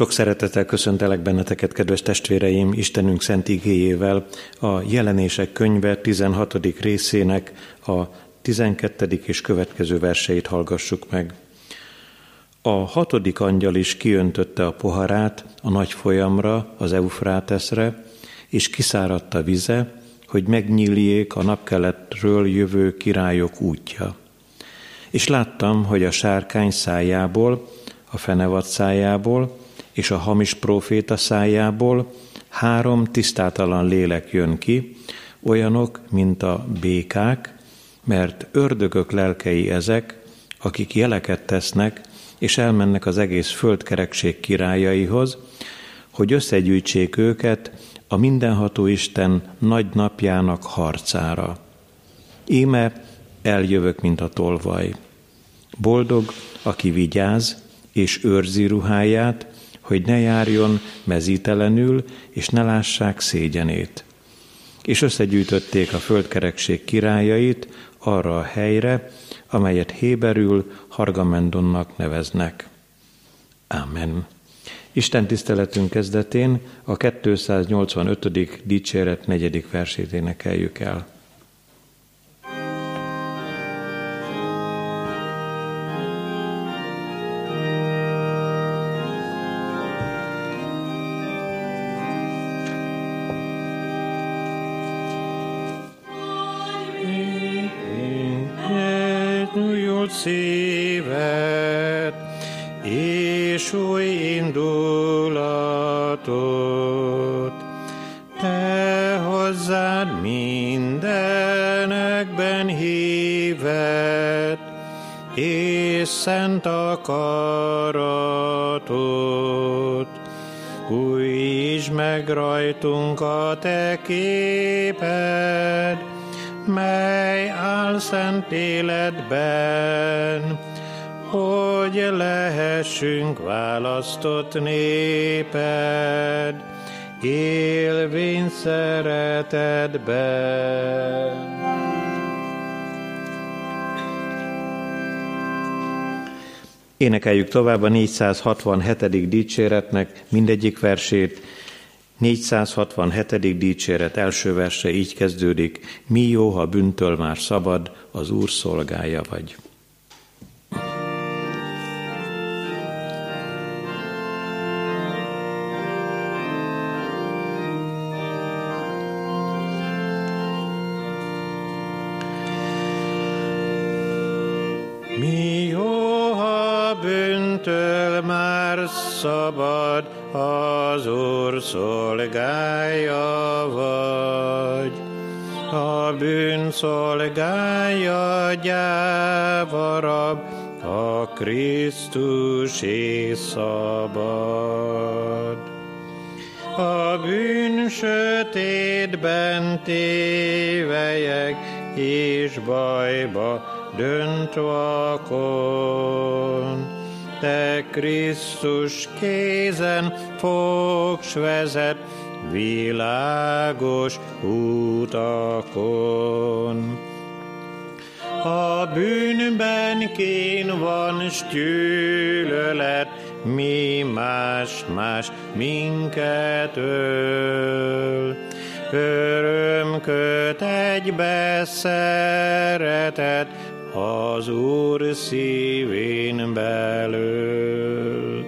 Sok szeretettel köszöntelek benneteket, kedves testvéreim, Istenünk szent igéjével a jelenések könyve 16. részének a 12. és következő verseit hallgassuk meg. A hatodik angyal is kiöntötte a poharát a nagy folyamra, az Eufráteszre, és kiszáradta vize, hogy megnyíljék a napkeletről jövő királyok útja. És láttam, hogy a sárkány szájából, a fenevad szájából és a hamis próféta szájából három tisztátalan lélek jön ki, olyanok, mint a békák, mert ördögök lelkei ezek, akik jeleket tesznek, és elmennek az egész földkerekség királyaihoz, hogy összegyűjtsék őket a mindenható Isten nagy napjának harcára. Íme eljövök, mint a tolvaj. Boldog, aki vigyáz és őrzi ruháját, hogy ne járjon mezítelenül, és ne lássák szégyenét. És összegyűjtötték a földkerekség királyait arra a helyre, amelyet Héberül Hargamendonnak neveznek. Amen. Isten tiszteletünk kezdetén a 285. dicséret negyedik versét énekeljük el. És új indulatot. Te hozzád mindenekben hívet, és szent akaratot. Újítsd meg rajtunk a te képed, mely áll szent életben, hogy lehessünk választott néped, élvény szeretetben. Énekeljük tovább a 467. dicséretnek mindegyik versét, 467. dicséret első verse így kezdődik, mi jó, ha bűntől már szabad, az Úr szolgája vagy. A Krisztus szabad. A bűn sötétben tévelyek, és bajba dönt vakon te Krisztus kézen fogsz vezet, világos utakon. A bűnben kén van gyűlölet, mi más-más minket öl. Örömköt egybe szeretet, az Úr szívén belül.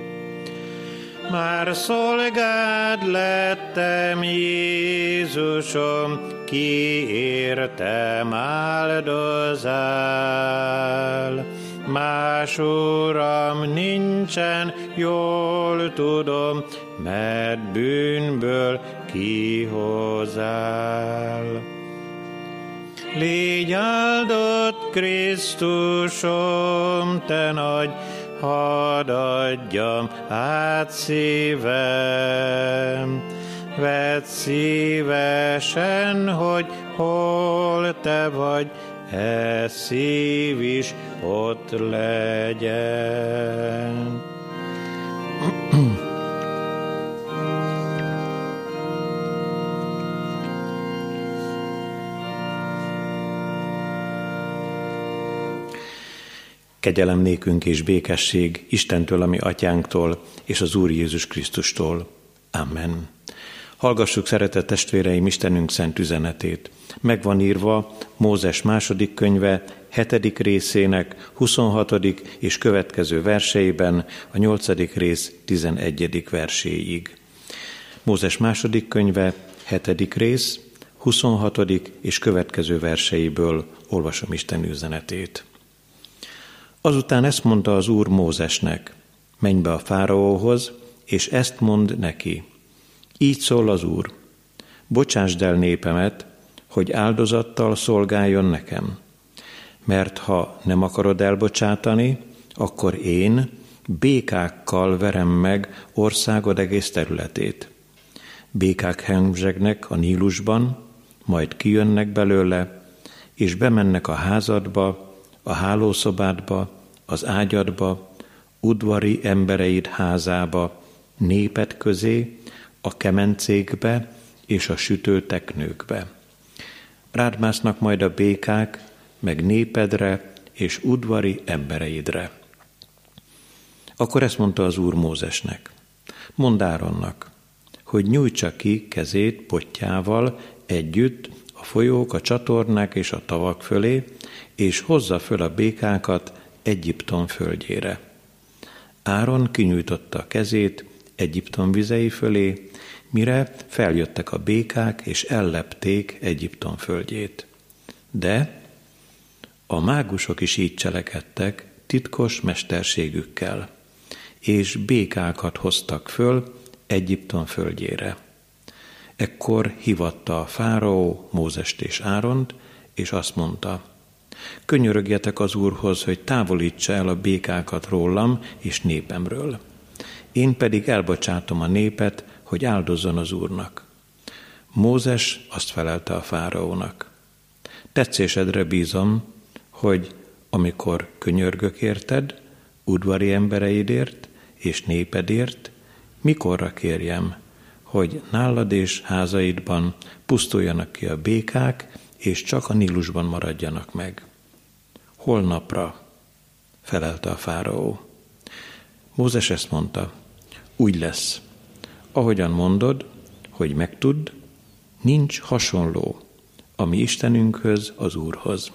Már szolgád lettem, Jézusom, ki értem áldozál. Más uram nincsen, jól tudom, mert bűnből kihozál. Légy áldott Krisztusom, te nagy, hadd adjam át szívem. Vedd szívesen, hogy hol te vagy, e szív is ott legyen. Kegyelem nékünk és békesség Istentől, ami atyánktól, és az Úr Jézus Krisztustól. Amen. Hallgassuk, szeretett testvéreim, Istenünk szent üzenetét. Megvan írva Mózes második könyve, hetedik részének 26. és következő verseiben, a nyolcadik rész 11. verséig. Mózes második könyve, hetedik rész, 26. és következő verseiből olvasom Isten üzenetét. Azután ezt mondta az Úr Mózesnek, menj be a fáraóhoz, és ezt mond neki. Így szól az Úr, bocsásd el népemet, hogy áldozattal szolgáljon nekem. Mert ha nem akarod elbocsátani, akkor én békákkal verem meg országod egész területét. Békák hemzsegnek a Nílusban, majd kijönnek belőle, és bemennek a házadba, a hálószobádba, az ágyadba, udvari embereid házába, népet közé, a kemencékbe és a sütőteknőkbe. Rád másznak majd a békák, meg népedre és udvari embereidre. Akkor ezt mondta az Úr Mózesnek. Mondd Áronnak, hogy nyújtsa ki kezét pottyával együtt a folyók, a csatornák és a tavak fölé, és hozza föl a békákat Egyiptom földjére. Áron kinyújtotta a kezét Egyiptom vizei fölé, mire feljöttek a békák, és ellepték Egyiptom földjét. De a mágusok is így cselekedtek titkos mesterségükkel, és békákat hoztak föl Egyiptom földjére. Ekkor hivatta a fáraó Mózest és Áront, és azt mondta, Könyörögjetek az Úrhoz, hogy távolítsa el a békákat rólam és népemről. Én pedig elbocsátom a népet, hogy áldozzon az Úrnak. Mózes azt felelte a fáraónak. Tetszésedre bízom, hogy amikor könyörgök érted, udvari embereidért és népedért, mikorra kérjem, hogy nálad és házaidban pusztuljanak ki a békák, és csak a Nílusban maradjanak meg. Holnapra, felelte a fáraó. Mózes ezt mondta, úgy lesz. Ahogyan mondod, hogy megtudd, nincs hasonló, ami Istenünkhöz, az Úrhoz.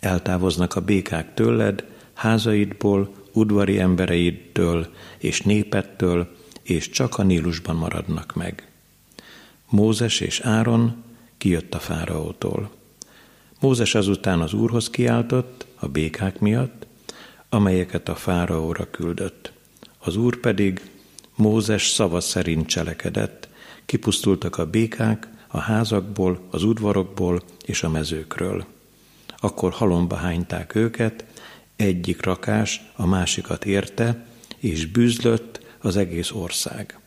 Eltávoznak a békák tőled, házaidból, udvari embereidtől és népettől, és csak a Nílusban maradnak meg. Mózes és Áron kijött a fáraótól. Mózes azután az úrhoz kiáltott a békák miatt, amelyeket a fáraóra küldött. Az úr pedig Mózes szava szerint cselekedett, kipusztultak a békák a házakból, az udvarokból és a mezőkről. Akkor halomba hányták őket, egyik rakás a másikat érte, és bűzlött az egész ország.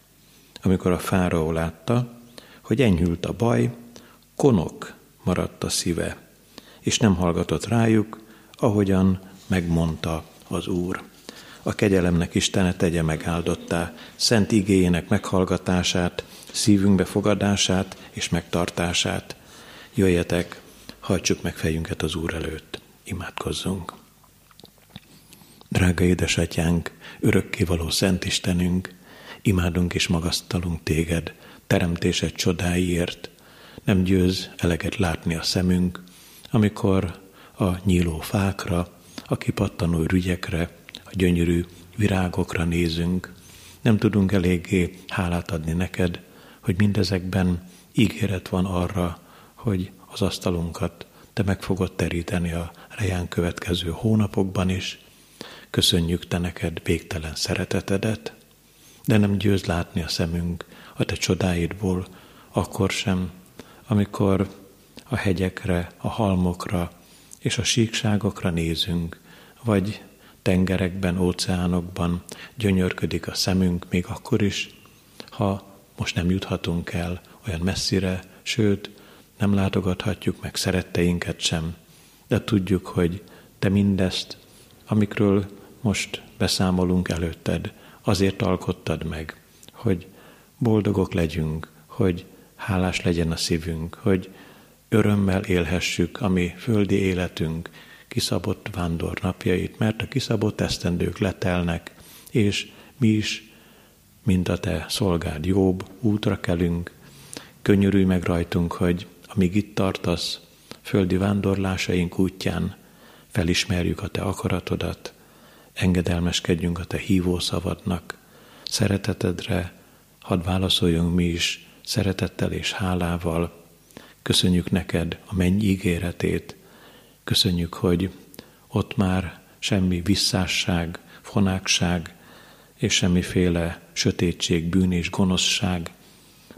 Amikor a fáraó látta, hogy enyhült a baj, konok maradt a szíve, és nem hallgatott rájuk, ahogyan megmondta az Úr. A kegyelemnek Istene tegye megáldottá, szent igényének meghallgatását, szívünkbe fogadását és megtartását. Jöjjetek, hajtsuk meg fejünket az Úr előtt, imádkozzunk. Drága édesatyánk, örökkévaló Szent Istenünk, imádunk és magasztalunk téged, teremtésed csodáiért. Nem győz eleget látni a szemünk, amikor a nyíló fákra, a kipattanó rügyekre, gyönyörű virágokra nézünk. Nem tudunk eléggé hálát adni neked, hogy mindezekben ígéret van arra, hogy az asztalunkat te meg fogod teríteni a reján következő hónapokban is, Köszönjük te neked végtelen szeretetedet, de nem győz látni a szemünk a te csodáidból, akkor sem, amikor a hegyekre, a halmokra és a síkságokra nézünk, vagy tengerekben, óceánokban gyönyörködik a szemünk, még akkor is, ha most nem juthatunk el olyan messzire, sőt, nem látogathatjuk meg szeretteinket sem, de tudjuk, hogy te mindezt, amikről most beszámolunk előtted, azért alkottad meg, hogy boldogok legyünk, hogy hálás legyen a szívünk, hogy örömmel élhessük a mi földi életünk kiszabott vándornapjait, mert a kiszabott esztendők letelnek, és mi is, mint a te szolgád jobb, útra kelünk, könyörülj meg rajtunk, hogy amíg itt tartasz, földi vándorlásaink útján felismerjük a te akaratodat, engedelmeskedjünk a te hívó szavadnak, szeretetedre, hadd válaszoljunk mi is szeretettel és hálával, köszönjük neked a menny ígéretét, köszönjük, hogy ott már semmi visszásság, fonákság és semmiféle sötétség, bűn és gonoszság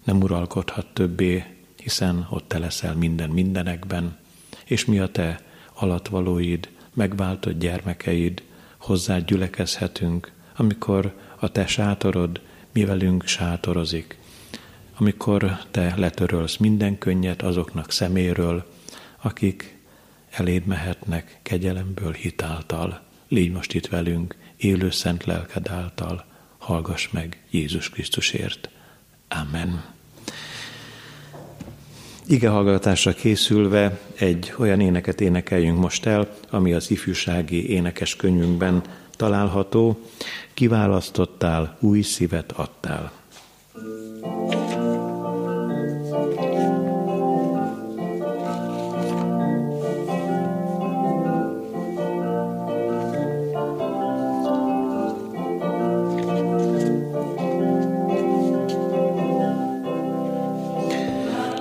nem uralkodhat többé, hiszen ott te leszel minden mindenekben, és mi a te alatvalóid, megváltott gyermekeid, hozzád gyülekezhetünk, amikor a te sátorod mi velünk sátorozik, amikor te letörölsz minden könnyet azoknak szeméről, akik eléd mehetnek kegyelemből hitáltal. Légy most itt velünk, élő szent lelked által, hallgass meg Jézus Krisztusért. Amen. Ige hallgatásra készülve egy olyan éneket énekeljünk most el, ami az ifjúsági énekes könyvünkben található. Kiválasztottál, új szívet adtál.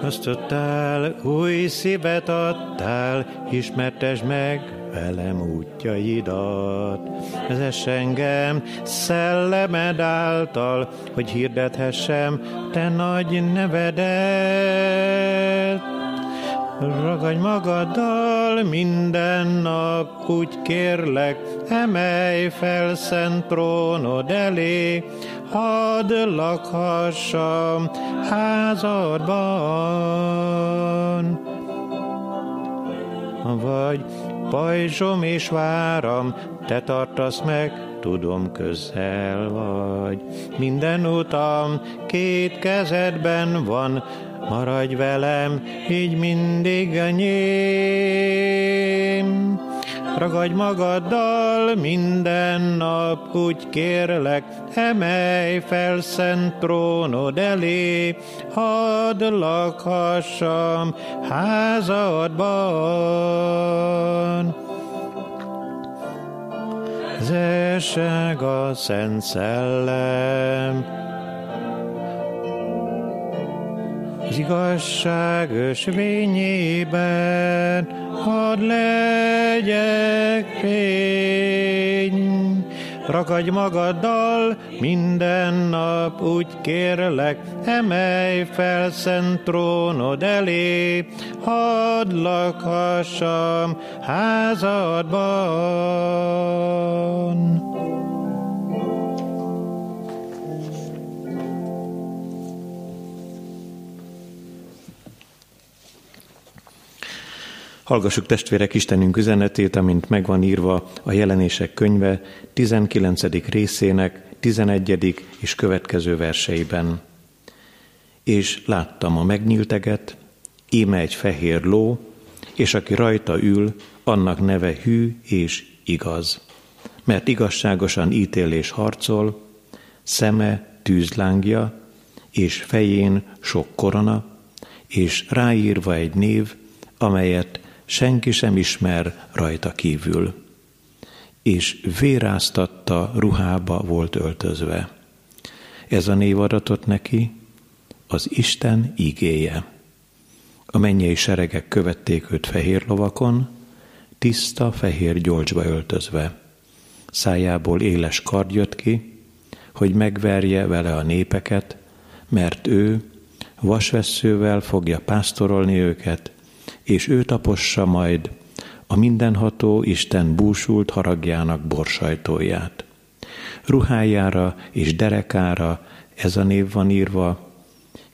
Választottál, új szívet adtál, ismertes meg velem útjaidat. Vezess engem szellemed által, hogy hirdethessem te nagy nevedet. Ragadj magaddal minden nap, úgy kérlek, emelj fel szent trónod elé, hadd lakhassam házadban. Vagy pajzsom és váram, te tartasz meg, tudom közel vagy. Minden utam két kezedben van, maradj velem, így mindig enyém. Ragadj magaddal minden nap, úgy kérlek, emelj fel szent trónod elé, hadd lakhassam házadban. Zesseg a Szent Szellem, az igazság ösvényében, hadd legyek fény. Ragadj magaddal minden nap, úgy kérlek, emelj fel szent trónod elé, hadd lakhassam házadban. Hallgassuk testvérek Istenünk üzenetét, amint megvan írva a jelenések könyve 19. részének 11. és következő verseiben. És láttam a megnyílteget, íme egy fehér ló, és aki rajta ül, annak neve hű és igaz. Mert igazságosan ítél és harcol, szeme tűzlángja, és fején sok korona, és ráírva egy név, amelyet senki sem ismer rajta kívül. És véráztatta ruhába volt öltözve. Ez a név adatot neki, az Isten ígéje. A mennyei seregek követték őt fehér lovakon, tiszta fehér gyolcsba öltözve. Szájából éles kard jött ki, hogy megverje vele a népeket, mert ő vasvesszővel fogja pásztorolni őket, és ő tapossa majd a mindenható Isten búsult haragjának borsajtóját. Ruhájára és derekára ez a név van írva,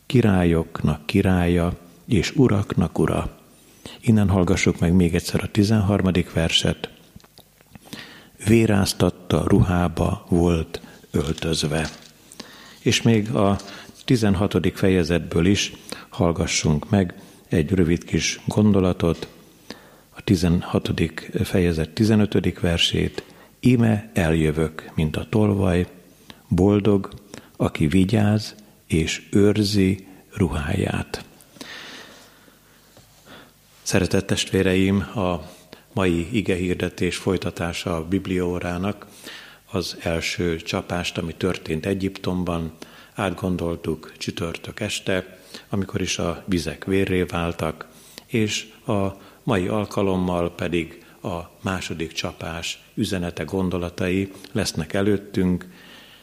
királyoknak királya és uraknak ura. Innen hallgassuk meg még egyszer a 13. verset. Véráztatta ruhába volt öltözve. És még a 16. fejezetből is hallgassunk meg egy rövid kis gondolatot. a 16. fejezet 15. versét, Ime eljövök, mint a tolvaj, boldog, aki vigyáz és őrzi ruháját. Szeretett testvéreim, a mai igehirdetés folytatása a bibliórának az első csapást, ami történt Egyiptomban, átgondoltuk csütörtök este, amikor is a vizek vérré váltak, és a mai alkalommal pedig a második csapás üzenete gondolatai lesznek előttünk,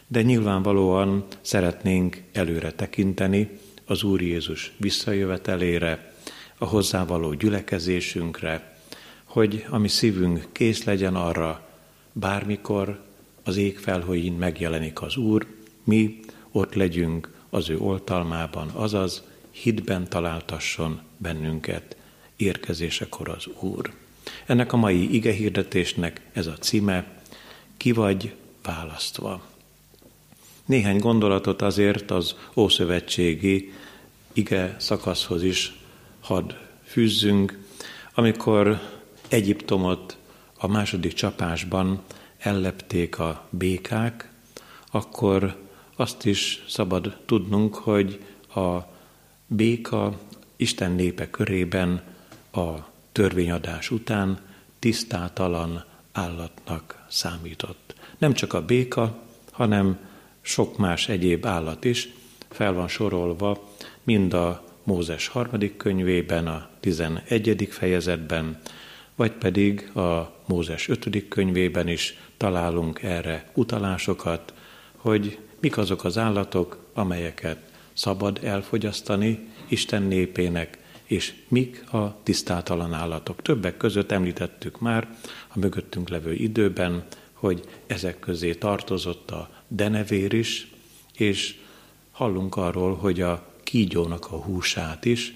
de nyilvánvalóan szeretnénk előre tekinteni az Úr Jézus visszajövetelére, a hozzávaló gyülekezésünkre, hogy a mi szívünk kész legyen arra, bármikor az ég felhőjén megjelenik az Úr, mi ott legyünk az ő oltalmában, azaz hitben találtasson bennünket érkezésekor az Úr. Ennek a mai igehirdetésnek ez a címe, ki vagy választva. Néhány gondolatot azért az Ószövetségi ige szakaszhoz is hadd fűzzünk, amikor Egyiptomot a második csapásban ellepték a békák, akkor azt is szabad tudnunk, hogy a béka Isten népe körében a törvényadás után tisztátalan állatnak számított. Nem csak a béka, hanem sok más egyéb állat is fel van sorolva, mind a Mózes harmadik könyvében, a 11. fejezetben, vagy pedig a Mózes ötödik könyvében is találunk erre utalásokat, hogy mik azok az állatok, amelyeket szabad elfogyasztani Isten népének, és mik a tisztátalan állatok. Többek között említettük már a mögöttünk levő időben, hogy ezek közé tartozott a denevér is, és hallunk arról, hogy a kígyónak a húsát is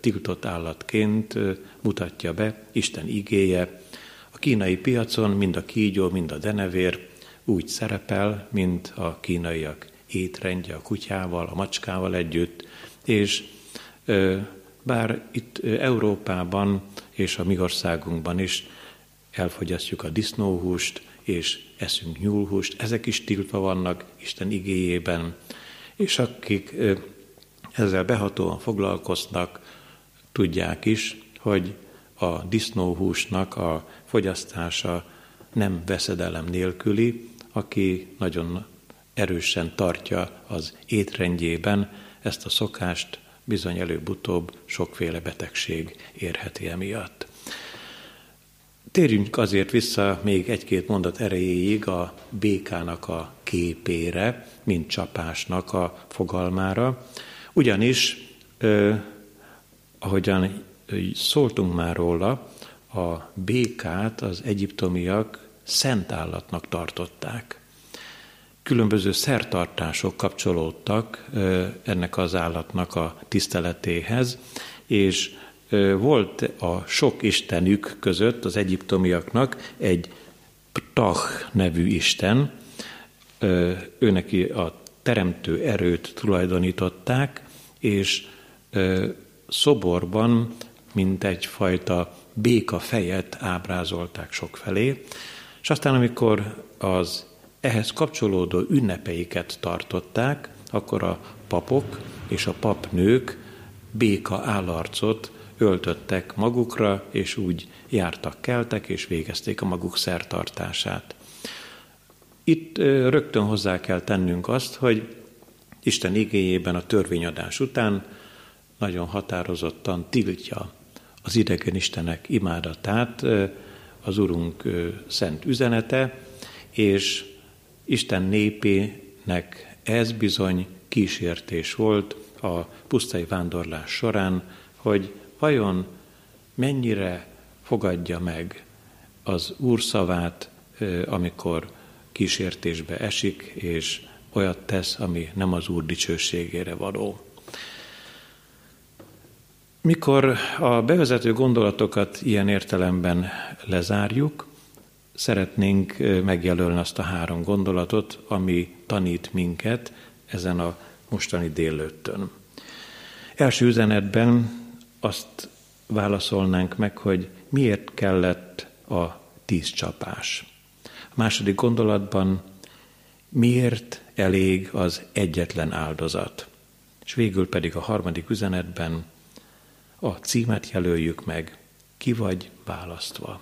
tiltott állatként mutatja be Isten igéje. A kínai piacon mind a kígyó, mind a denevér úgy szerepel, mint a kínaiak étrendje a kutyával, a macskával együtt, és bár itt Európában és a mi országunkban is elfogyasztjuk a disznóhúst, és eszünk nyúlhúst, ezek is tiltva vannak Isten igéjében, és akik ezzel behatóan foglalkoznak, tudják is, hogy a disznóhúsnak a fogyasztása nem veszedelem nélküli, aki nagyon erősen tartja az étrendjében ezt a szokást, bizony előbb-utóbb sokféle betegség érheti emiatt. Térjünk azért vissza még egy-két mondat erejéig a békának a képére, mint csapásnak a fogalmára, ugyanis, eh, ahogyan szóltunk már róla, a békát az egyiptomiak szent állatnak tartották. Különböző szertartások kapcsolódtak ennek az állatnak a tiszteletéhez, és volt a sok istenük között az egyiptomiaknak egy Ptah nevű isten, ő neki a teremtő erőt tulajdonították, és szoborban, mint egyfajta béka fejet ábrázolták sok felé, és aztán amikor az ehhez kapcsolódó ünnepeiket tartották, akkor a papok és a papnők béka állarcot öltöttek magukra, és úgy jártak keltek, és végezték a maguk szertartását. Itt rögtön hozzá kell tennünk azt, hogy Isten igéjében a törvényadás után nagyon határozottan tiltja az idegen istenek imádatát, az Urunk szent üzenete, és Isten népének ez bizony kísértés volt a pusztai vándorlás során, hogy vajon mennyire fogadja meg az Úr szavát, amikor kísértésbe esik, és olyat tesz, ami nem az Úr dicsőségére való. Mikor a bevezető gondolatokat ilyen értelemben lezárjuk, szeretnénk megjelölni azt a három gondolatot, ami tanít minket ezen a mostani délőttön. Első üzenetben azt válaszolnánk meg, hogy miért kellett a tíz csapás. A második gondolatban miért elég az egyetlen áldozat. És végül pedig a harmadik üzenetben a címet jelöljük meg, ki vagy választva.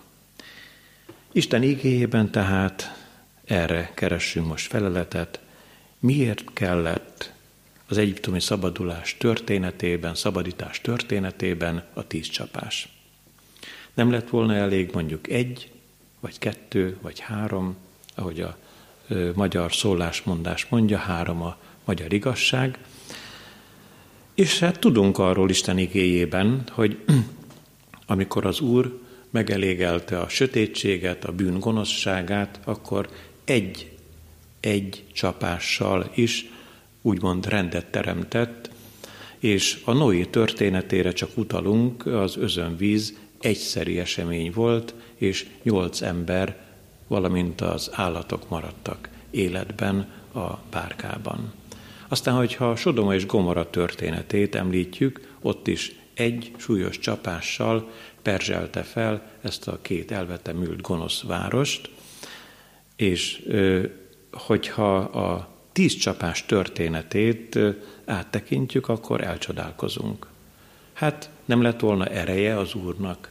Isten igéjében tehát erre keressünk most feleletet, miért kellett az egyiptomi szabadulás történetében, szabadítás történetében a tíz csapás. Nem lett volna elég mondjuk egy, vagy kettő, vagy három, ahogy a ö, magyar szólásmondás mondja, három a magyar igazság. És hát tudunk arról Isten igéjében, hogy amikor az Úr megelégelte a sötétséget, a bűn gonoszságát, akkor egy, egy csapással is úgymond rendet teremtett, és a Noé történetére csak utalunk, az özönvíz egyszeri esemény volt, és nyolc ember, valamint az állatok maradtak életben a bárkában. Aztán, hogyha Sodoma és Gomora történetét említjük, ott is egy súlyos csapással perzselte fel ezt a két elvetemült gonosz várost, és hogyha a tíz csapás történetét áttekintjük, akkor elcsodálkozunk. Hát nem lett volna ereje az Úrnak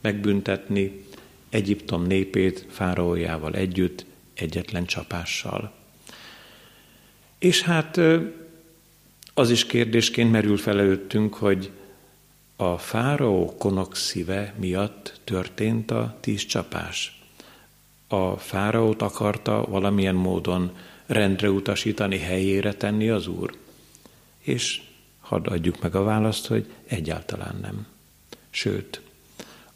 megbüntetni Egyiptom népét fáraójával együtt egyetlen csapással. És hát az is kérdésként merül fel előttünk, hogy a fáraó konok szíve miatt történt a tíz csapás. A fáraót akarta valamilyen módon rendre utasítani, helyére tenni az Úr? És hadd adjuk meg a választ, hogy egyáltalán nem. Sőt,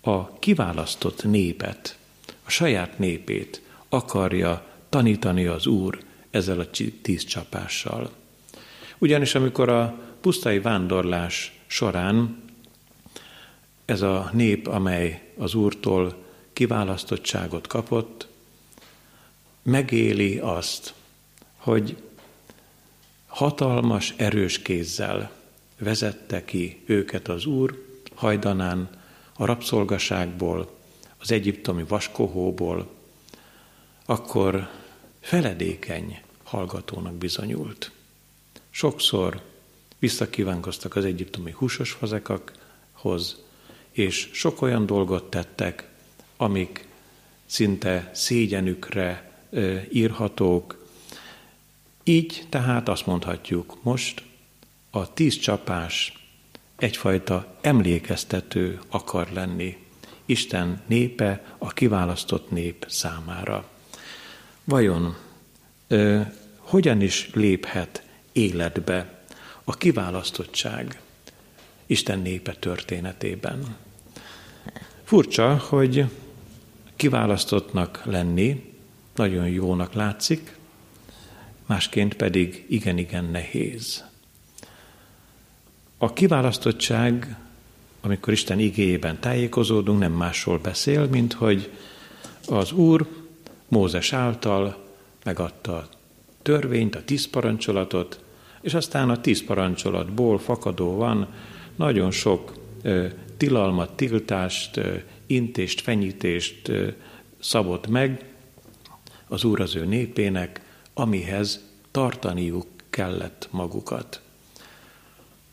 a kiválasztott népet, a saját népét akarja tanítani az Úr ezzel a tíz csapással. Ugyanis amikor a pusztai vándorlás során ez a nép, amely az Úrtól kiválasztottságot kapott, megéli azt, hogy hatalmas, erős kézzel vezette ki őket az Úr hajdanán a rabszolgaságból, az egyiptomi vaskohóból, akkor feledékeny hallgatónak bizonyult. Sokszor visszakívánkoztak az egyiptomi húsos fazekakhoz, és sok olyan dolgot tettek, amik szinte szégyenükre írhatók, így tehát azt mondhatjuk most, a tíz csapás egyfajta emlékeztető akar lenni Isten népe, a kiválasztott nép számára. Vajon ö, hogyan is léphet életbe a kiválasztottság Isten népe történetében? Furcsa, hogy kiválasztottnak lenni nagyon jónak látszik, másként pedig igen-igen nehéz. A kiválasztottság, amikor Isten igéjében tájékozódunk, nem másról beszél, mint hogy az Úr Mózes által megadta a törvényt, a tíz parancsolatot, és aztán a tíz parancsolatból fakadóan nagyon sok tilalmat, tiltást, intést, fenyítést szabott meg az Úr az ő népének, amihez tartaniuk kellett magukat.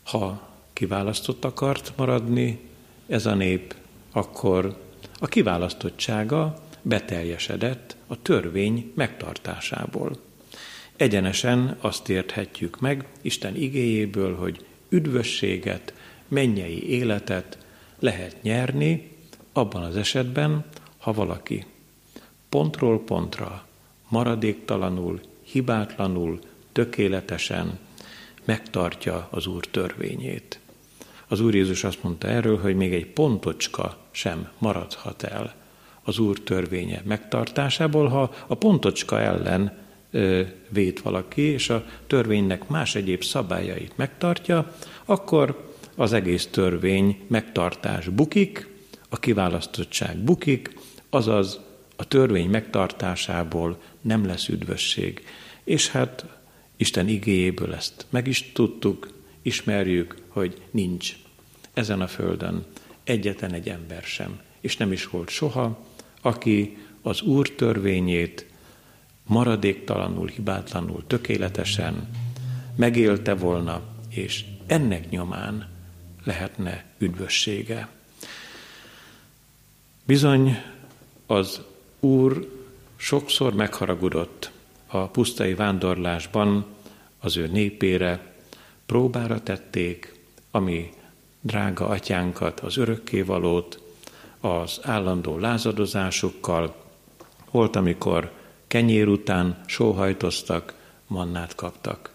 Ha kiválasztott akart maradni ez a nép, akkor a kiválasztottsága beteljesedett a törvény megtartásából. Egyenesen azt érthetjük meg Isten igéjéből, hogy üdvösséget, mennyei életet lehet nyerni abban az esetben, ha valaki pontról pontra, maradéktalanul hibátlanul, tökéletesen megtartja az Úr törvényét. Az Úr Jézus azt mondta erről, hogy még egy pontocska sem maradhat el az Úr törvénye megtartásából, ha a pontocska ellen ö, vét valaki, és a törvénynek más egyéb szabályait megtartja, akkor az egész törvény megtartás bukik, a kiválasztottság bukik, azaz a törvény megtartásából nem lesz üdvösség. És hát Isten igéjéből ezt meg is tudtuk, ismerjük, hogy nincs ezen a földön egyetlen egy ember sem, és nem is volt soha, aki az Úr törvényét maradéktalanul, hibátlanul, tökéletesen megélte volna, és ennek nyomán lehetne üdvössége. Bizony az Úr sokszor megharagudott a pusztai vándorlásban az ő népére, próbára tették, ami drága atyánkat, az örökkévalót, az állandó lázadozásukkal, volt, amikor kenyér után sóhajtoztak, mannát kaptak.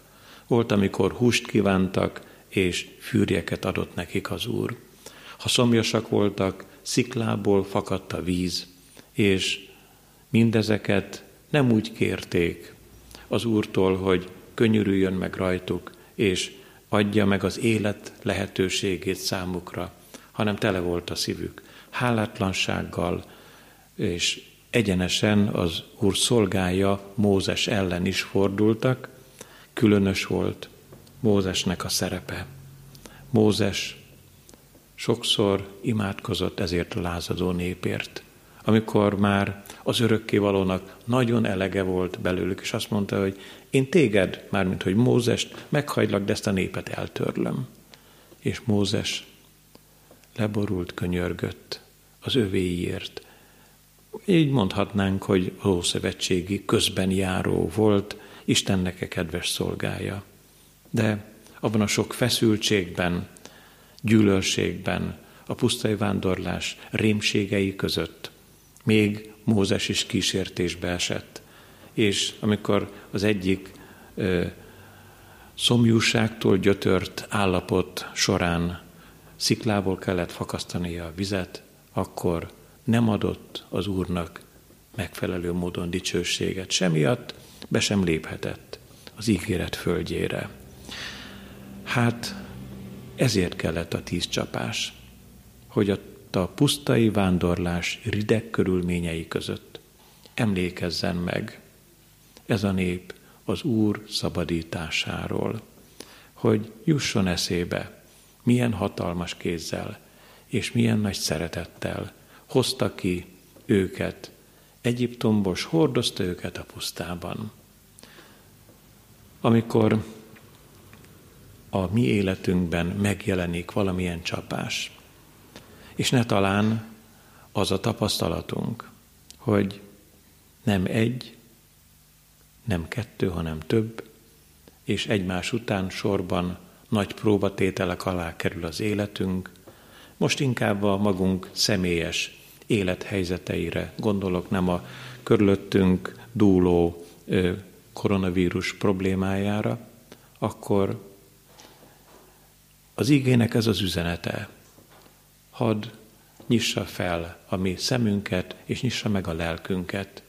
Volt, amikor húst kívántak, és fűrjeket adott nekik az Úr. Ha szomjasak voltak, sziklából fakadt a víz, és mindezeket nem úgy kérték az Úrtól, hogy könyörüljön meg rajtuk, és adja meg az élet lehetőségét számukra, hanem tele volt a szívük hálátlansággal, és egyenesen az Úr szolgája Mózes ellen is fordultak, különös volt Mózesnek a szerepe. Mózes sokszor imádkozott ezért a lázadó népért, amikor már az örökkévalónak nagyon elege volt belőlük, és azt mondta, hogy én téged, mármint hogy Mózest, meghagylak, de ezt a népet eltörlöm. És Mózes leborult, könyörgött az övéiért. Így mondhatnánk, hogy ószövetségi közben járó volt, Istennek -e kedves szolgája. De abban a sok feszültségben, gyűlölségben, a pusztai vándorlás rémségei között még Mózes is kísértésbe esett. És amikor az egyik ö, szomjúságtól gyötört állapot során sziklából kellett fakasztania a vizet, akkor nem adott az Úrnak megfelelő módon dicsőséget. Semmiatt be sem léphetett az ígéret földjére. Hát ezért kellett a tíz csapás, hogy a, pusztai vándorlás rideg körülményei között emlékezzen meg ez a nép az Úr szabadításáról, hogy jusson eszébe, milyen hatalmas kézzel és milyen nagy szeretettel hozta ki őket Egyiptomból, hordozta őket a pusztában. Amikor a mi életünkben megjelenik valamilyen csapás. És ne talán az a tapasztalatunk, hogy nem egy, nem kettő, hanem több, és egymás után sorban nagy próbatételek alá kerül az életünk, most inkább a magunk személyes élethelyzeteire gondolok, nem a körülöttünk dúló koronavírus problémájára, akkor az igének ez az üzenete. Hadd nyissa fel a mi szemünket, és nyissa meg a lelkünket,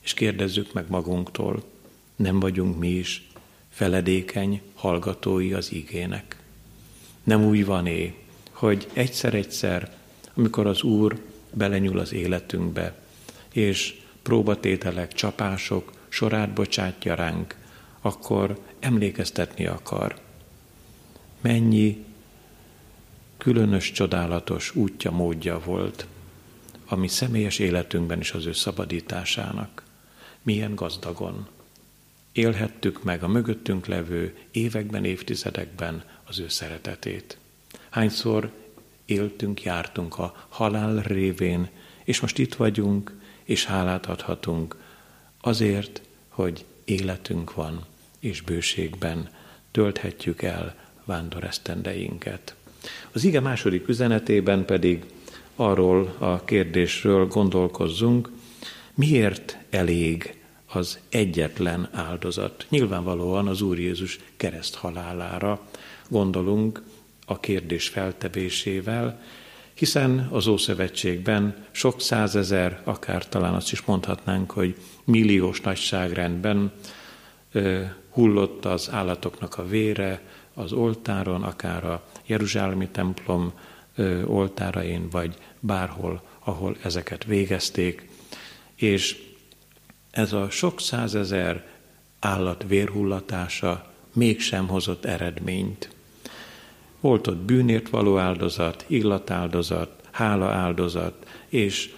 és kérdezzük meg magunktól, nem vagyunk mi is feledékeny hallgatói az igének. Nem úgy van-é, hogy egyszer-egyszer, amikor az Úr belenyúl az életünkbe, és próbatételek, csapások sorát bocsátja ránk, akkor emlékeztetni akar, mennyi különös, csodálatos útja, módja volt a mi személyes életünkben is az ő szabadításának. Milyen gazdagon élhettük meg a mögöttünk levő években, évtizedekben az ő szeretetét. Hányszor éltünk, jártunk a halál révén, és most itt vagyunk, és hálát adhatunk azért, hogy életünk van, és bőségben tölthetjük el vándoresztendeinket. Az ige második üzenetében pedig arról a kérdésről gondolkozzunk, miért elég az egyetlen áldozat. Nyilvánvalóan az Úr Jézus kereszt halálára gondolunk a kérdés feltevésével, hiszen az Ószövetségben sok százezer, akár talán azt is mondhatnánk, hogy milliós nagyságrendben hullott az állatoknak a vére, az oltáron, akár a Jeruzsálemi templom oltárain, vagy bárhol, ahol ezeket végezték. És ez a sok százezer állat vérhullatása mégsem hozott eredményt. Volt ott bűnért való áldozat, illatáldozat, hála áldozat, és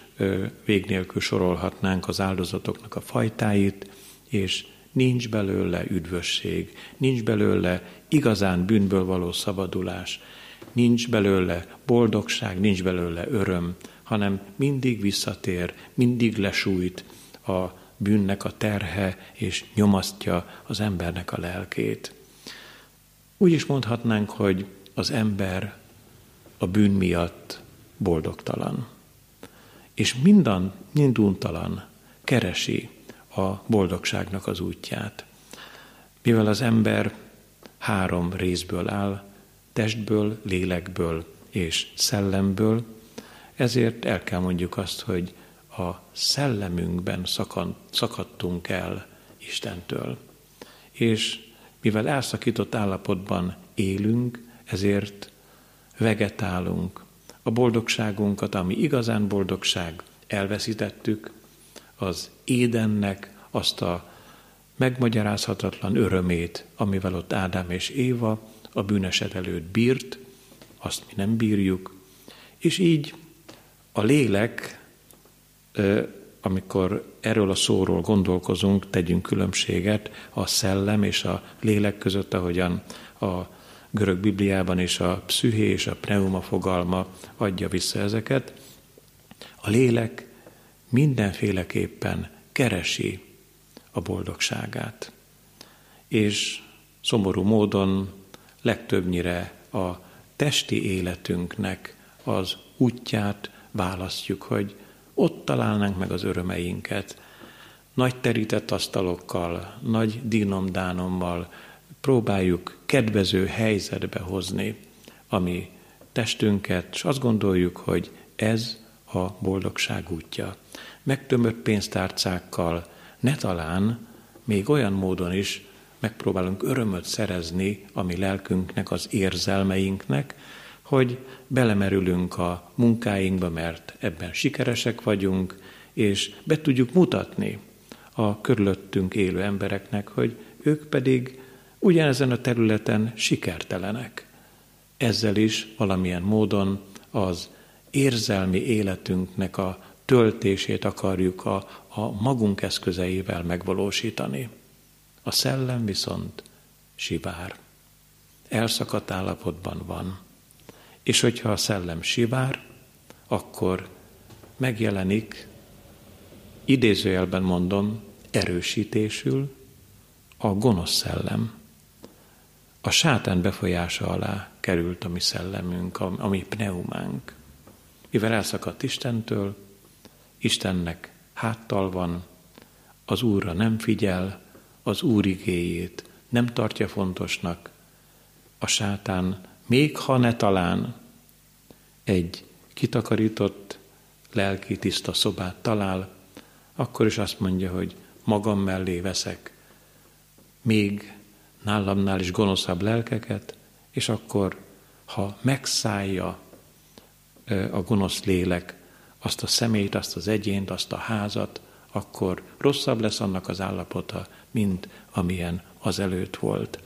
vég nélkül sorolhatnánk az áldozatoknak a fajtáit, és nincs belőle üdvösség, nincs belőle igazán bűnből való szabadulás, nincs belőle boldogság, nincs belőle öröm, hanem mindig visszatér, mindig lesújt a bűnnek a terhe, és nyomasztja az embernek a lelkét. Úgy is mondhatnánk, hogy az ember a bűn miatt boldogtalan. És mindan, minduntalan keresi a boldogságnak az útját. Mivel az ember három részből áll, testből, lélekből és szellemből, ezért el kell mondjuk azt, hogy a szellemünkben szakadtunk el Istentől. És mivel elszakított állapotban élünk, ezért vegetálunk. A boldogságunkat, ami igazán boldogság, elveszítettük, az édennek azt a megmagyarázhatatlan örömét, amivel ott Ádám és Éva a bűneset előtt bírt, azt mi nem bírjuk, és így a lélek, amikor erről a szóról gondolkozunk, tegyünk különbséget a szellem és a lélek között, ahogyan a görög Bibliában is a psziché és a pneuma fogalma adja vissza ezeket. A lélek mindenféleképpen keresi a boldogságát. És szomorú módon legtöbbnyire a testi életünknek az útját választjuk, hogy ott találnánk meg az örömeinket. Nagy terített asztalokkal, nagy dínomdánommal próbáljuk kedvező helyzetbe hozni, ami testünket, és azt gondoljuk, hogy ez a boldogság útja. Megtömött pénztárcákkal, ne talán még olyan módon is megpróbálunk örömöt szerezni a mi lelkünknek, az érzelmeinknek, hogy belemerülünk a munkáinkba, mert ebben sikeresek vagyunk, és be tudjuk mutatni a körülöttünk élő embereknek, hogy ők pedig ugyanezen a területen sikertelenek. Ezzel is valamilyen módon az érzelmi életünknek a töltését akarjuk a, a magunk eszközeivel megvalósítani. A szellem viszont sivár. Elszakadt állapotban van. És hogyha a szellem sivár, akkor megjelenik, idézőjelben mondom, erősítésül a gonosz szellem. A sátán befolyása alá került a mi szellemünk, a, a mi pneumánk. Mivel elszakadt Istentől, Istennek háttal van, az Úrra nem figyel, az Úr igéjét nem tartja fontosnak, a sátán még ha ne talán egy kitakarított, lelki tiszta szobát talál, akkor is azt mondja, hogy magam mellé veszek. Még nálamnál is gonoszabb lelkeket, és akkor, ha megszállja a gonosz lélek azt a szemét, azt az egyént, azt a házat, akkor rosszabb lesz annak az állapota, mint amilyen az előtt volt.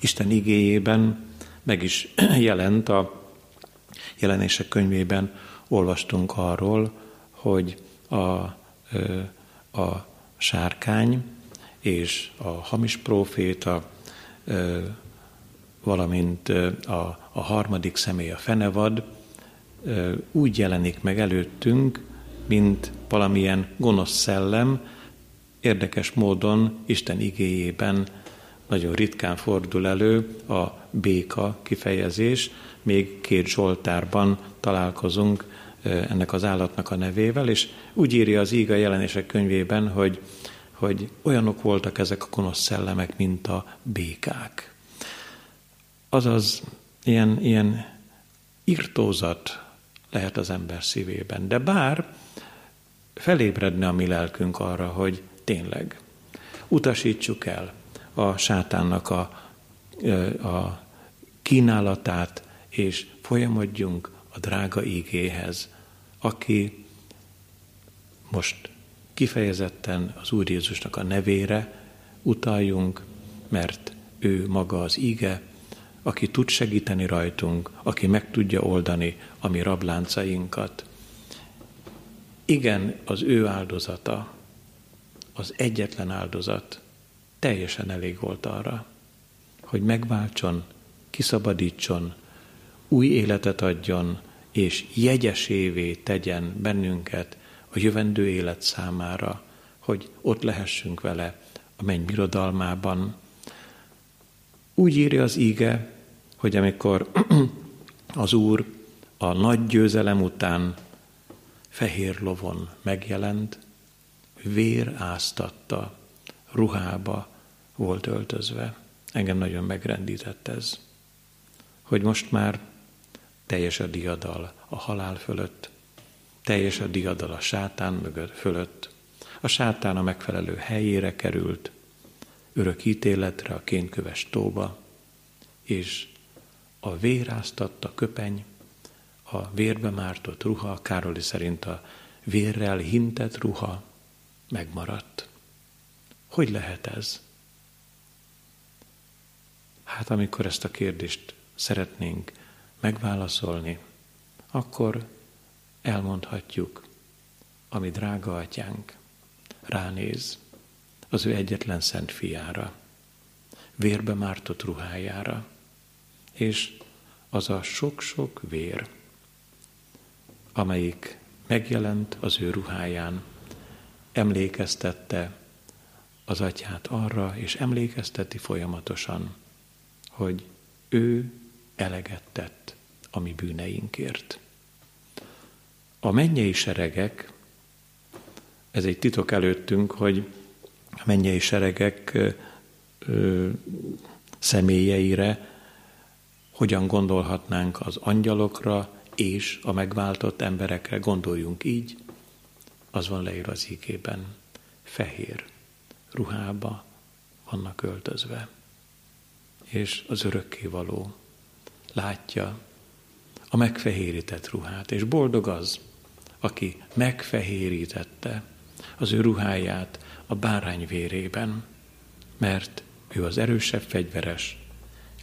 Isten igéjében meg is jelent a jelenések könyvében olvastunk arról, hogy a, a sárkány és a hamis próféta, valamint a, a harmadik személy, a fenevad, úgy jelenik meg előttünk, mint valamilyen gonosz szellem, érdekes módon Isten igéjében nagyon ritkán fordul elő a béka kifejezés, még két Zsoltárban találkozunk ennek az állatnak a nevével, és úgy írja az íga jelenések könyvében, hogy, hogy olyanok voltak ezek a gonosz szellemek, mint a békák. Azaz ilyen, ilyen irtózat lehet az ember szívében. De bár felébredne a mi lelkünk arra, hogy tényleg utasítsuk el a sátánnak a, a kínálatát, és folyamodjunk a drága ígéhez, aki most kifejezetten az Úr Jézusnak a nevére utaljunk, mert ő maga az íge, aki tud segíteni rajtunk, aki meg tudja oldani a mi rabláncainkat. Igen, az ő áldozata, az egyetlen áldozat teljesen elég volt arra, hogy megváltson, kiszabadítson, új életet adjon, és jegyesévé tegyen bennünket a jövendő élet számára, hogy ott lehessünk vele a menny birodalmában. Úgy írja az íge, hogy amikor az Úr a nagy győzelem után fehér lovon megjelent, vér áztatta, ruhába volt öltözve. Engem nagyon megrendített ez, hogy most már teljes a diadal a halál fölött, teljes a diadal a sátán mögött fölött. A sátán a megfelelő helyére került, örök ítéletre a kénköves tóba, és a véráztatta köpeny, a vérbe mártott ruha, a Károli szerint a vérrel hintett ruha megmaradt. Hogy lehet ez? Hát amikor ezt a kérdést szeretnénk megválaszolni, akkor elmondhatjuk, ami drága atyánk ránéz az ő egyetlen szent fiára, vérbe mártott ruhájára, és az a sok-sok vér, amelyik megjelent az ő ruháján, emlékeztette az atyát arra, és emlékezteti folyamatosan, hogy ő eleget tett a mi bűneinkért. A mennyei seregek, ez egy titok előttünk, hogy a mennyei seregek személyeire hogyan gondolhatnánk az angyalokra és a megváltott emberekre. Gondoljunk így, az van leírva az ígében. Fehér ruhába vannak öltözve. És az örökkévaló látja a megfehérített ruhát, és boldog az, aki megfehérítette az ő ruháját a bárány vérében, mert ő az erősebb fegyveres,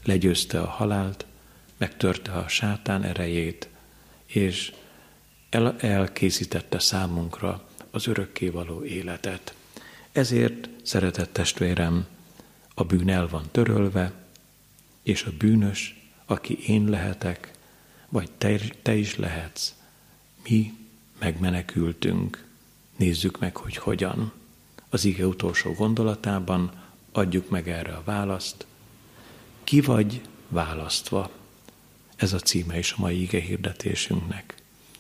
legyőzte a halált, megtörte a sátán erejét, és el, elkészítette számunkra az örökkévaló életet. Ezért, szeretett testvérem, a bűn el van törölve, és a bűnös, aki én lehetek, vagy te, te is lehetsz, mi megmenekültünk. Nézzük meg, hogy hogyan. Az ige utolsó gondolatában adjuk meg erre a választ. Ki vagy választva? Ez a címe is a mai ige hirdetésünknek.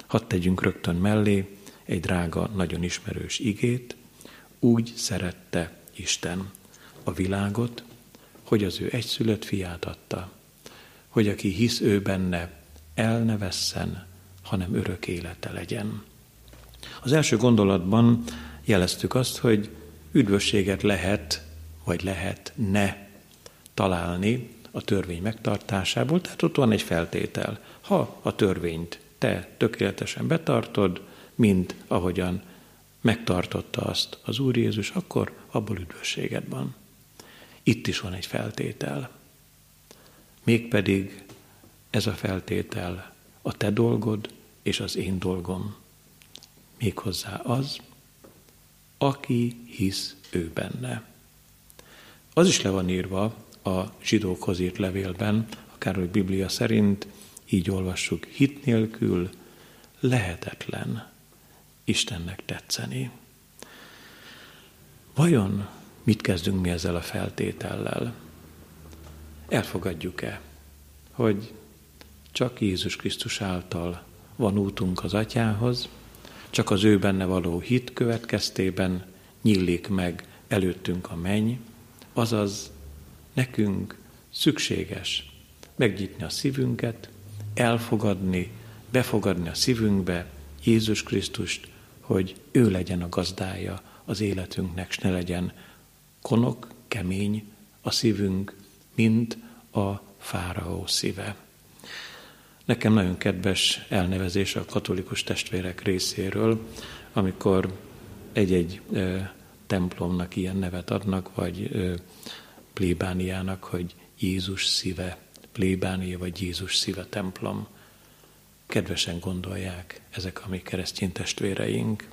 Hadd tegyünk rögtön mellé egy drága, nagyon ismerős igét. Úgy szerette Isten a világot, hogy az ő egyszülött fiát adta, hogy aki hisz ő benne, el ne vesszen, hanem örök élete legyen. Az első gondolatban jeleztük azt, hogy üdvösséget lehet, vagy lehet ne találni a törvény megtartásából, tehát ott van egy feltétel. Ha a törvényt te tökéletesen betartod, mint ahogyan megtartotta azt az Úr Jézus, akkor abból üdvösséged van. Itt is van egy feltétel. Mégpedig ez a feltétel a te dolgod és az én dolgom. Méghozzá az, aki hisz ő benne. Az is le van írva a zsidókhoz írt levélben, a Károly Biblia szerint, így olvassuk, hit nélkül lehetetlen Istennek tetszeni. Vajon mit kezdünk mi ezzel a feltétellel? Elfogadjuk-e, hogy csak Jézus Krisztus által van útunk az Atyához, csak az ő benne való hit következtében nyílik meg előttünk a menny, azaz nekünk szükséges megnyitni a szívünket, elfogadni, befogadni a szívünkbe Jézus Krisztust, hogy ő legyen a gazdája az életünknek, s ne legyen konok, kemény a szívünk, mint a fáraó szíve. Nekem nagyon kedves elnevezés a katolikus testvérek részéről, amikor egy-egy templomnak ilyen nevet adnak, vagy plébániának, hogy Jézus szíve plébánia vagy Jézus szíve templom. Kedvesen gondolják ezek a mi keresztény testvéreink.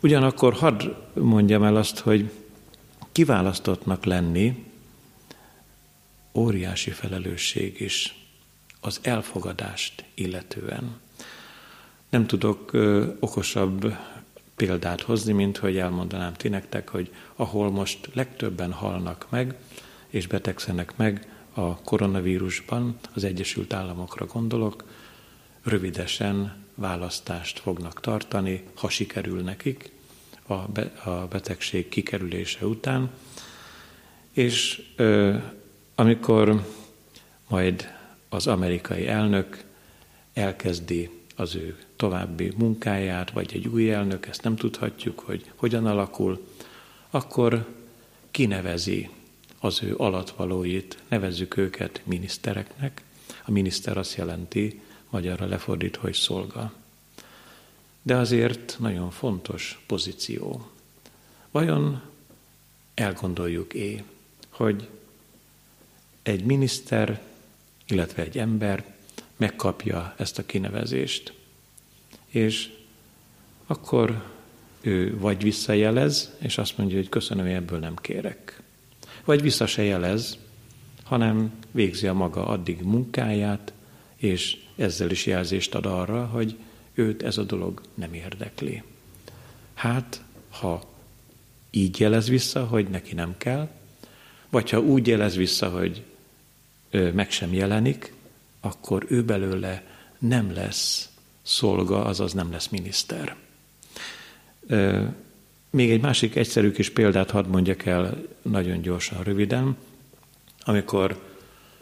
Ugyanakkor hadd mondjam el azt, hogy kiválasztottnak lenni óriási felelősség is az elfogadást illetően. Nem tudok ö, okosabb példát hozni, mint hogy elmondanám ti nektek, hogy ahol most legtöbben halnak meg, és betegszenek meg a koronavírusban, az Egyesült Államokra gondolok, rövidesen választást fognak tartani, ha sikerül nekik a, be, a betegség kikerülése után, és ö, amikor majd az amerikai elnök elkezdi az ő további munkáját, vagy egy új elnök, ezt nem tudhatjuk, hogy hogyan alakul, akkor kinevezi az ő alatvalóit, nevezzük őket minisztereknek. A miniszter azt jelenti, magyarra lefordít, hogy szolga. De azért nagyon fontos pozíció. Vajon elgondoljuk-é, hogy egy miniszter, illetve egy ember megkapja ezt a kinevezést. És akkor ő vagy visszajelez, és azt mondja, hogy köszönöm, ebből nem kérek. Vagy vissza se jelez, hanem végzi a maga addig munkáját, és ezzel is jelzést ad arra, hogy őt ez a dolog nem érdekli. Hát, ha így jelez vissza, hogy neki nem kell, vagy ha úgy jelez vissza, hogy meg sem jelenik, akkor ő belőle nem lesz szolga, azaz nem lesz miniszter. Még egy másik egyszerű kis példát hadd mondjak el nagyon gyorsan, röviden. Amikor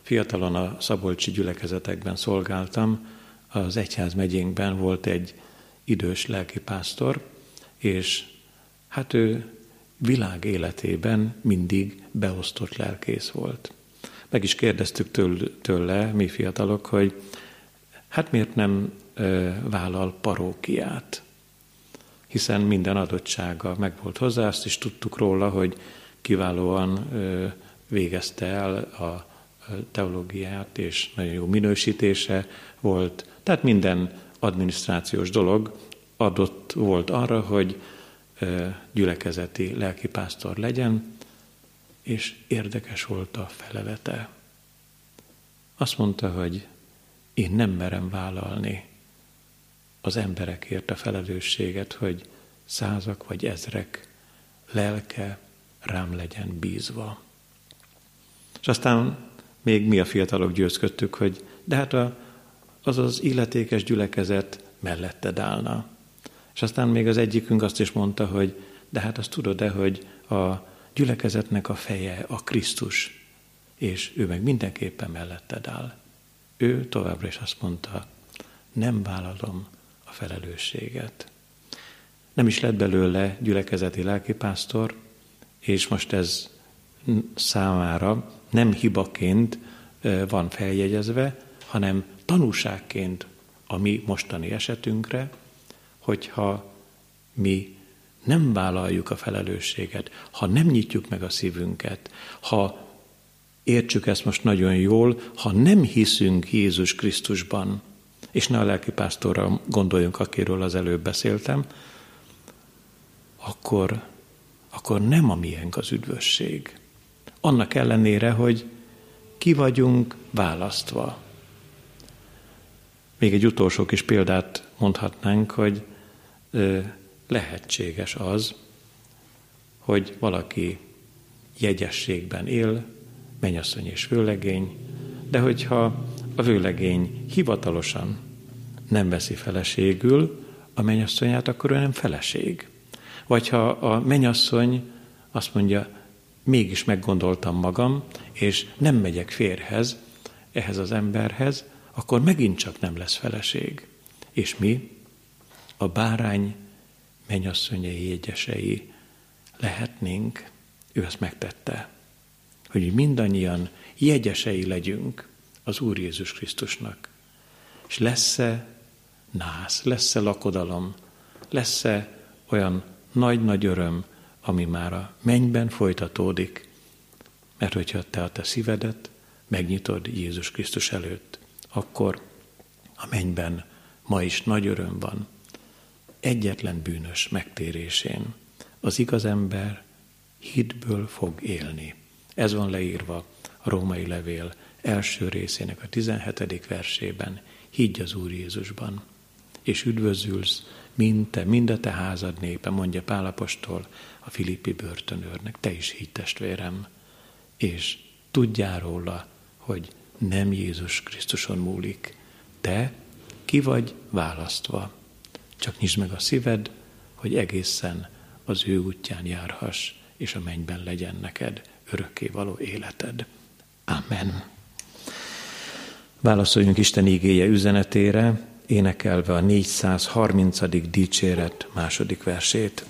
fiatalon a szabolcsi gyülekezetekben szolgáltam, az egyház megyénkben volt egy idős lelkipásztor, és hát ő világ életében mindig beosztott lelkész volt. Meg is kérdeztük tőle, mi fiatalok, hogy hát miért nem vállal parókiát? Hiszen minden adottsága megvolt hozzá, azt is tudtuk róla, hogy kiválóan végezte el a teológiát, és nagyon jó minősítése volt. Tehát minden adminisztrációs dolog adott volt arra, hogy gyülekezeti lelkipásztor legyen, és érdekes volt a felevete. Azt mondta, hogy én nem merem vállalni az emberekért a felelősséget, hogy százak vagy ezrek lelke rám legyen bízva. És aztán még mi a fiatalok győzködtük, hogy de hát a, az az illetékes gyülekezet melletted állna. És aztán még az egyikünk azt is mondta, hogy de hát azt tudod-e, hogy a gyülekezetnek a feje a Krisztus, és ő meg mindenképpen melletted áll. Ő továbbra is azt mondta, nem vállalom a felelősséget. Nem is lett belőle gyülekezeti lelkipásztor, és most ez számára nem hibaként van feljegyezve, hanem tanúságként a mi mostani esetünkre, hogyha mi nem vállaljuk a felelősséget, ha nem nyitjuk meg a szívünket, ha értsük ezt most nagyon jól, ha nem hiszünk Jézus Krisztusban, és ne a lelkipásztorra gondoljunk, akiről az előbb beszéltem, akkor, akkor nem a miénk az üdvösség. Annak ellenére, hogy ki vagyunk választva. Még egy utolsó kis példát mondhatnánk, hogy lehetséges az, hogy valaki jegyességben él, menyasszony és vőlegény, de hogyha a vőlegény hivatalosan nem veszi feleségül a menyasszonyát, akkor ő nem feleség. Vagy ha a menyasszony azt mondja, mégis meggondoltam magam, és nem megyek férhez, ehhez az emberhez, akkor megint csak nem lesz feleség. És mi? A bárány mennyasszonyai jegyesei lehetnénk, ő ezt megtette, hogy mindannyian jegyesei legyünk az Úr Jézus Krisztusnak. És lesz-e nász, lesz-e lakodalom, lesz-e olyan nagy-nagy öröm, ami már a mennyben folytatódik, mert hogyha te a te szívedet megnyitod Jézus Krisztus előtt, akkor a mennyben ma is nagy öröm van. Egyetlen bűnös megtérésén az igaz ember hitből fog élni. Ez van leírva a római levél első részének a 17. versében. Higgy az Úr Jézusban, és üdvözülsz, mind te, mind a te házad népe, mondja Pálapostól a Filippi börtönőrnek. Te is higgy, testvérem, és tudjál róla, hogy nem Jézus Krisztuson múlik. Te ki vagy választva. Csak nyisd meg a szíved, hogy egészen az ő útján járhass, és a mennyben legyen neked örökké való életed. Amen. Válaszoljunk Isten ígéje üzenetére, énekelve a 430. dicséret második versét.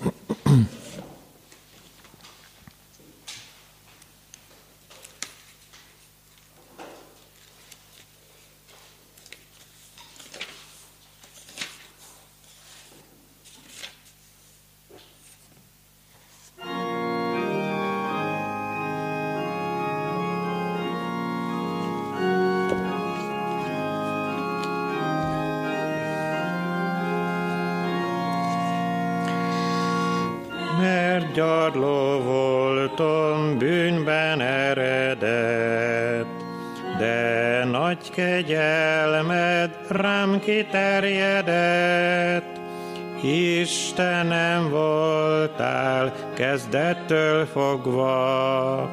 Kezdettől fogva,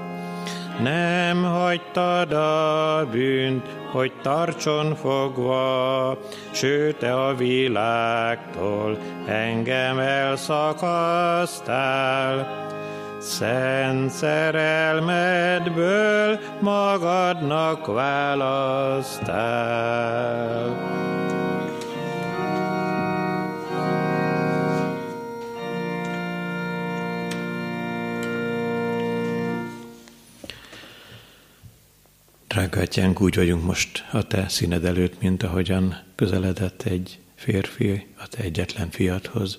nem hagytad a bűnt, hogy tartson fogva, sőt te a világtól engem elszakasztál. Szent szerelmedből magadnak választál. Drága atyánk, úgy vagyunk most a te színed előtt, mint ahogyan közeledett egy férfi a te egyetlen fiathoz.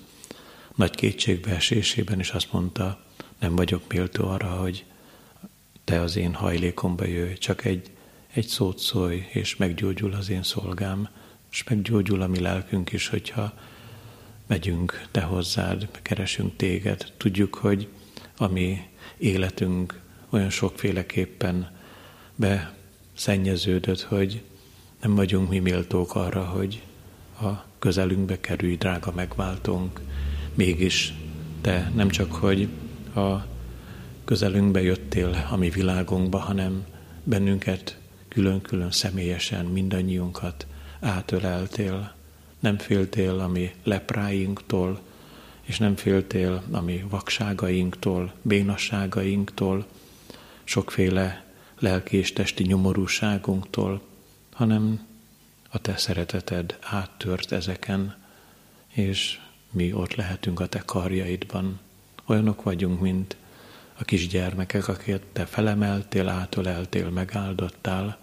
Nagy kétségbeesésében is azt mondta, nem vagyok méltó arra, hogy te az én hajlékomba jöjj, csak egy, egy szót szólj, és meggyógyul az én szolgám, és meggyógyul a mi lelkünk is, hogyha megyünk te hozzád, keresünk téged. Tudjuk, hogy a mi életünk olyan sokféleképpen be szennyeződött, hogy nem vagyunk mi méltók arra, hogy a közelünkbe kerülj, drága megváltónk. Mégis te nem csak, hogy a közelünkbe jöttél a mi világunkba, hanem bennünket külön-külön személyesen mindannyiunkat átöleltél. Nem féltél a mi lepráinktól, és nem féltél a mi vakságainktól, bénasságainktól, sokféle lelki és testi nyomorúságunktól, hanem a te szereteted áttört ezeken, és mi ott lehetünk a te karjaidban. Olyanok vagyunk, mint a kisgyermekek, akiket te felemeltél, átöleltél, megáldottál.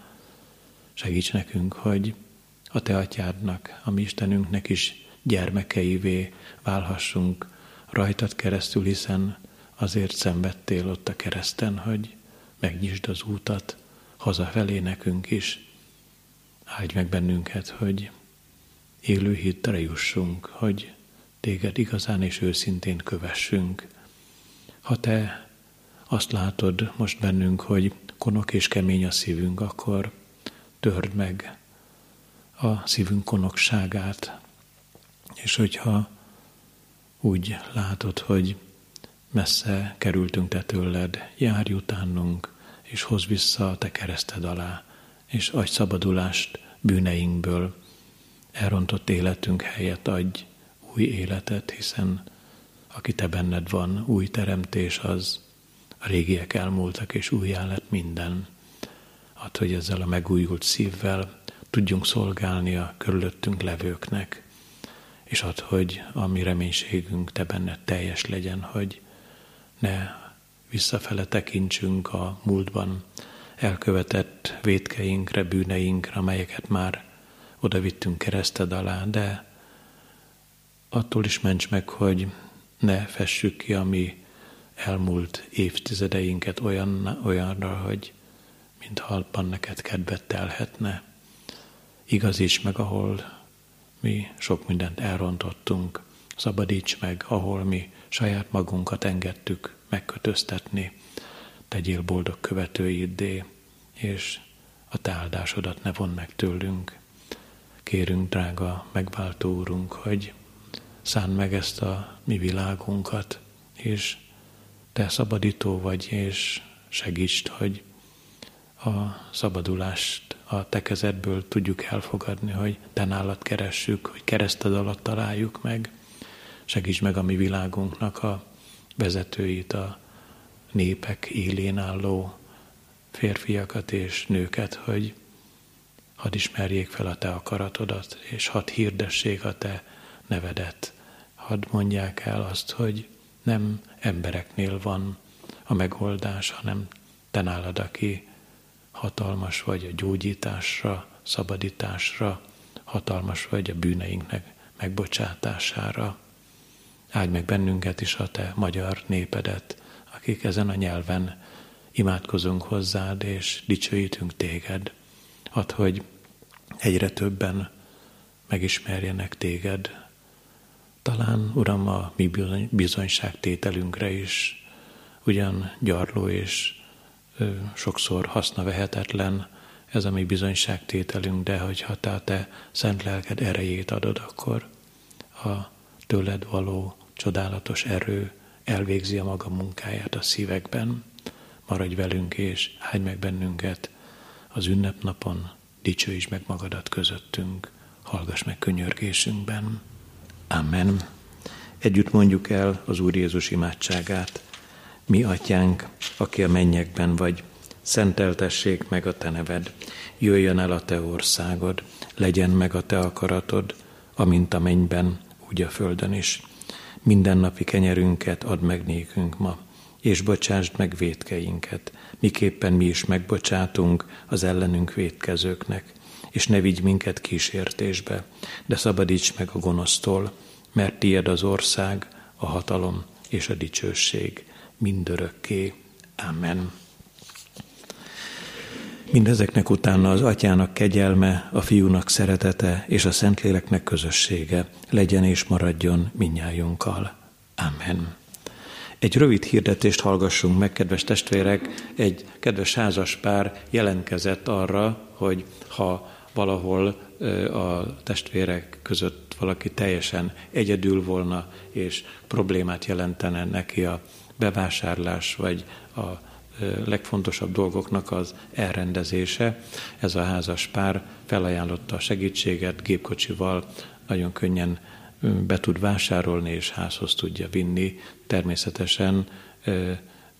Segíts nekünk, hogy a te atyádnak, a mi Istenünknek is gyermekeivé válhassunk rajtad keresztül, hiszen azért szenvedtél ott a kereszten, hogy megnyisd az útat hazafelé nekünk is. Áldj meg bennünket, hogy élő hittre jussunk, hogy téged igazán és őszintén kövessünk. Ha te azt látod most bennünk, hogy konok és kemény a szívünk, akkor törd meg a szívünk konokságát, és hogyha úgy látod, hogy messze kerültünk te tőled, járj utánunk, és hoz vissza a te kereszted alá, és adj szabadulást bűneinkből, elrontott életünk helyett adj új életet, hiszen aki te benned van, új teremtés az, a régiek elmúltak, és újjá lett minden. Add, hogy ezzel a megújult szívvel tudjunk szolgálni a körülöttünk levőknek, és add, hogy a mi reménységünk te benned teljes legyen, hogy ne visszafele tekintsünk a múltban elkövetett vétkeinkre, bűneinkre, amelyeket már oda vittünk kereszted alá, de attól is ments meg, hogy ne fessük ki a mi elmúlt évtizedeinket olyan, olyanra, hogy mintha abban neked kedvet telhetne. Igazíts meg, ahol mi sok mindent elrontottunk, szabadíts meg, ahol mi saját magunkat engedtük megkötöztetni, tegyél boldog követőiddé, és a te áldásodat ne von meg tőlünk. Kérünk, drága megváltó úrunk, hogy szánd meg ezt a mi világunkat, és te szabadító vagy, és segítsd, hogy a szabadulást a te kezedből tudjuk elfogadni, hogy te nálad keressük, hogy kereszted alatt találjuk meg. Segíts meg a mi világunknak a vezetőit, a népek élén álló férfiakat és nőket, hogy hadd ismerjék fel a te akaratodat, és hadd hirdessék a te nevedet. Hadd mondják el azt, hogy nem embereknél van a megoldás, hanem te nálad, aki hatalmas vagy a gyógyításra, szabadításra, hatalmas vagy a bűneinknek megbocsátására. Áldj meg bennünket is a te magyar népedet, akik ezen a nyelven imádkozunk hozzád és dicsőítünk téged. Add, hogy egyre többen megismerjenek téged. Talán, Uram, a mi bizonyságtételünkre is ugyan gyarló és ö, sokszor vehetetlen ez a mi bizonyságtételünk, de hogyha te te szent lelked erejét adod, akkor a tőled való csodálatos erő elvégzi a maga munkáját a szívekben. Maradj velünk és áldj meg bennünket az ünnepnapon, dicsőíts meg magadat közöttünk, hallgass meg könyörgésünkben. Amen. Együtt mondjuk el az Úr Jézus imádságát. Mi atyánk, aki a mennyekben vagy, szenteltessék meg a te neved, jöjjön el a te országod, legyen meg a te akaratod, amint a mennyben, úgy a földön is. Mindennapi kenyerünket add meg nékünk ma, és bocsásd meg védkeinket, miképpen mi is megbocsátunk az ellenünk védkezőknek, és ne vigy minket kísértésbe, de szabadíts meg a gonosztól, mert tied az ország, a hatalom és a dicsőség mindörökké. Amen. Mindezeknek utána az atyának kegyelme, a fiúnak szeretete és a Szentléleknek közössége legyen és maradjon minnyájunkkal. Amen. Egy rövid hirdetést hallgassunk meg, kedves testvérek. Egy kedves házas pár jelentkezett arra, hogy ha valahol a testvérek között valaki teljesen egyedül volna, és problémát jelentene neki a bevásárlás, vagy a legfontosabb dolgoknak az elrendezése. Ez a házas pár felajánlotta a segítséget gépkocsival, nagyon könnyen be tud vásárolni és házhoz tudja vinni, természetesen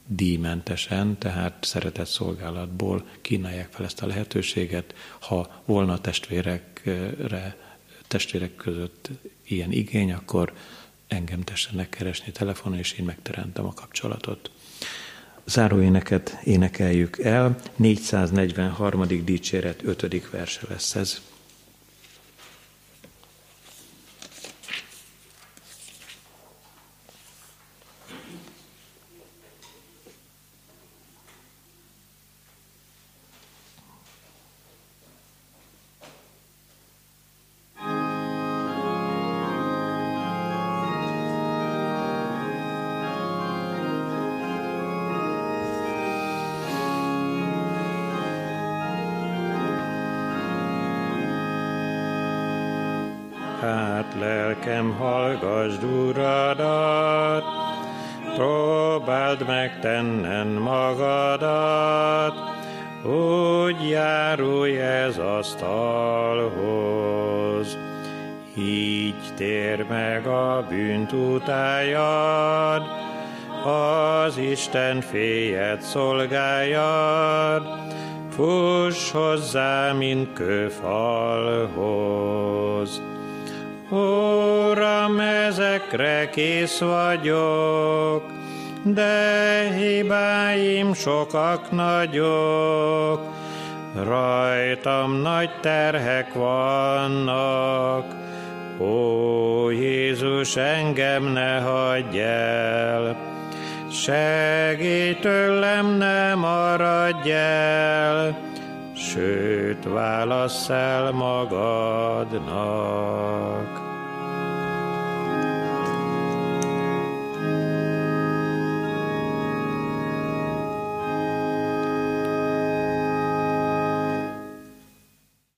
díjmentesen, tehát szeretett szolgálatból kínálják fel ezt a lehetőséget. Ha volna testvérekre, testvérek között ilyen igény, akkor engem tessenek keresni telefonon, és én megteremtem a kapcsolatot. Záróéneket énekeljük el, 443. dicséret 5. verse lesz ez. Lelkem, hallgasd uradat, próbáld meg tennen magadat, úgy járulj ez asztalhoz. Így tér meg a bűnt utájad, az Isten féjed szolgájad, fuss hozzá, mint kőfalhoz. Uram, ezekre kész vagyok, de hibáim sokak nagyok, rajtam nagy terhek vannak. Ó, Jézus, engem ne hagyj el, segíts tőlem, ne maradj el, sőt válasz el magadnak.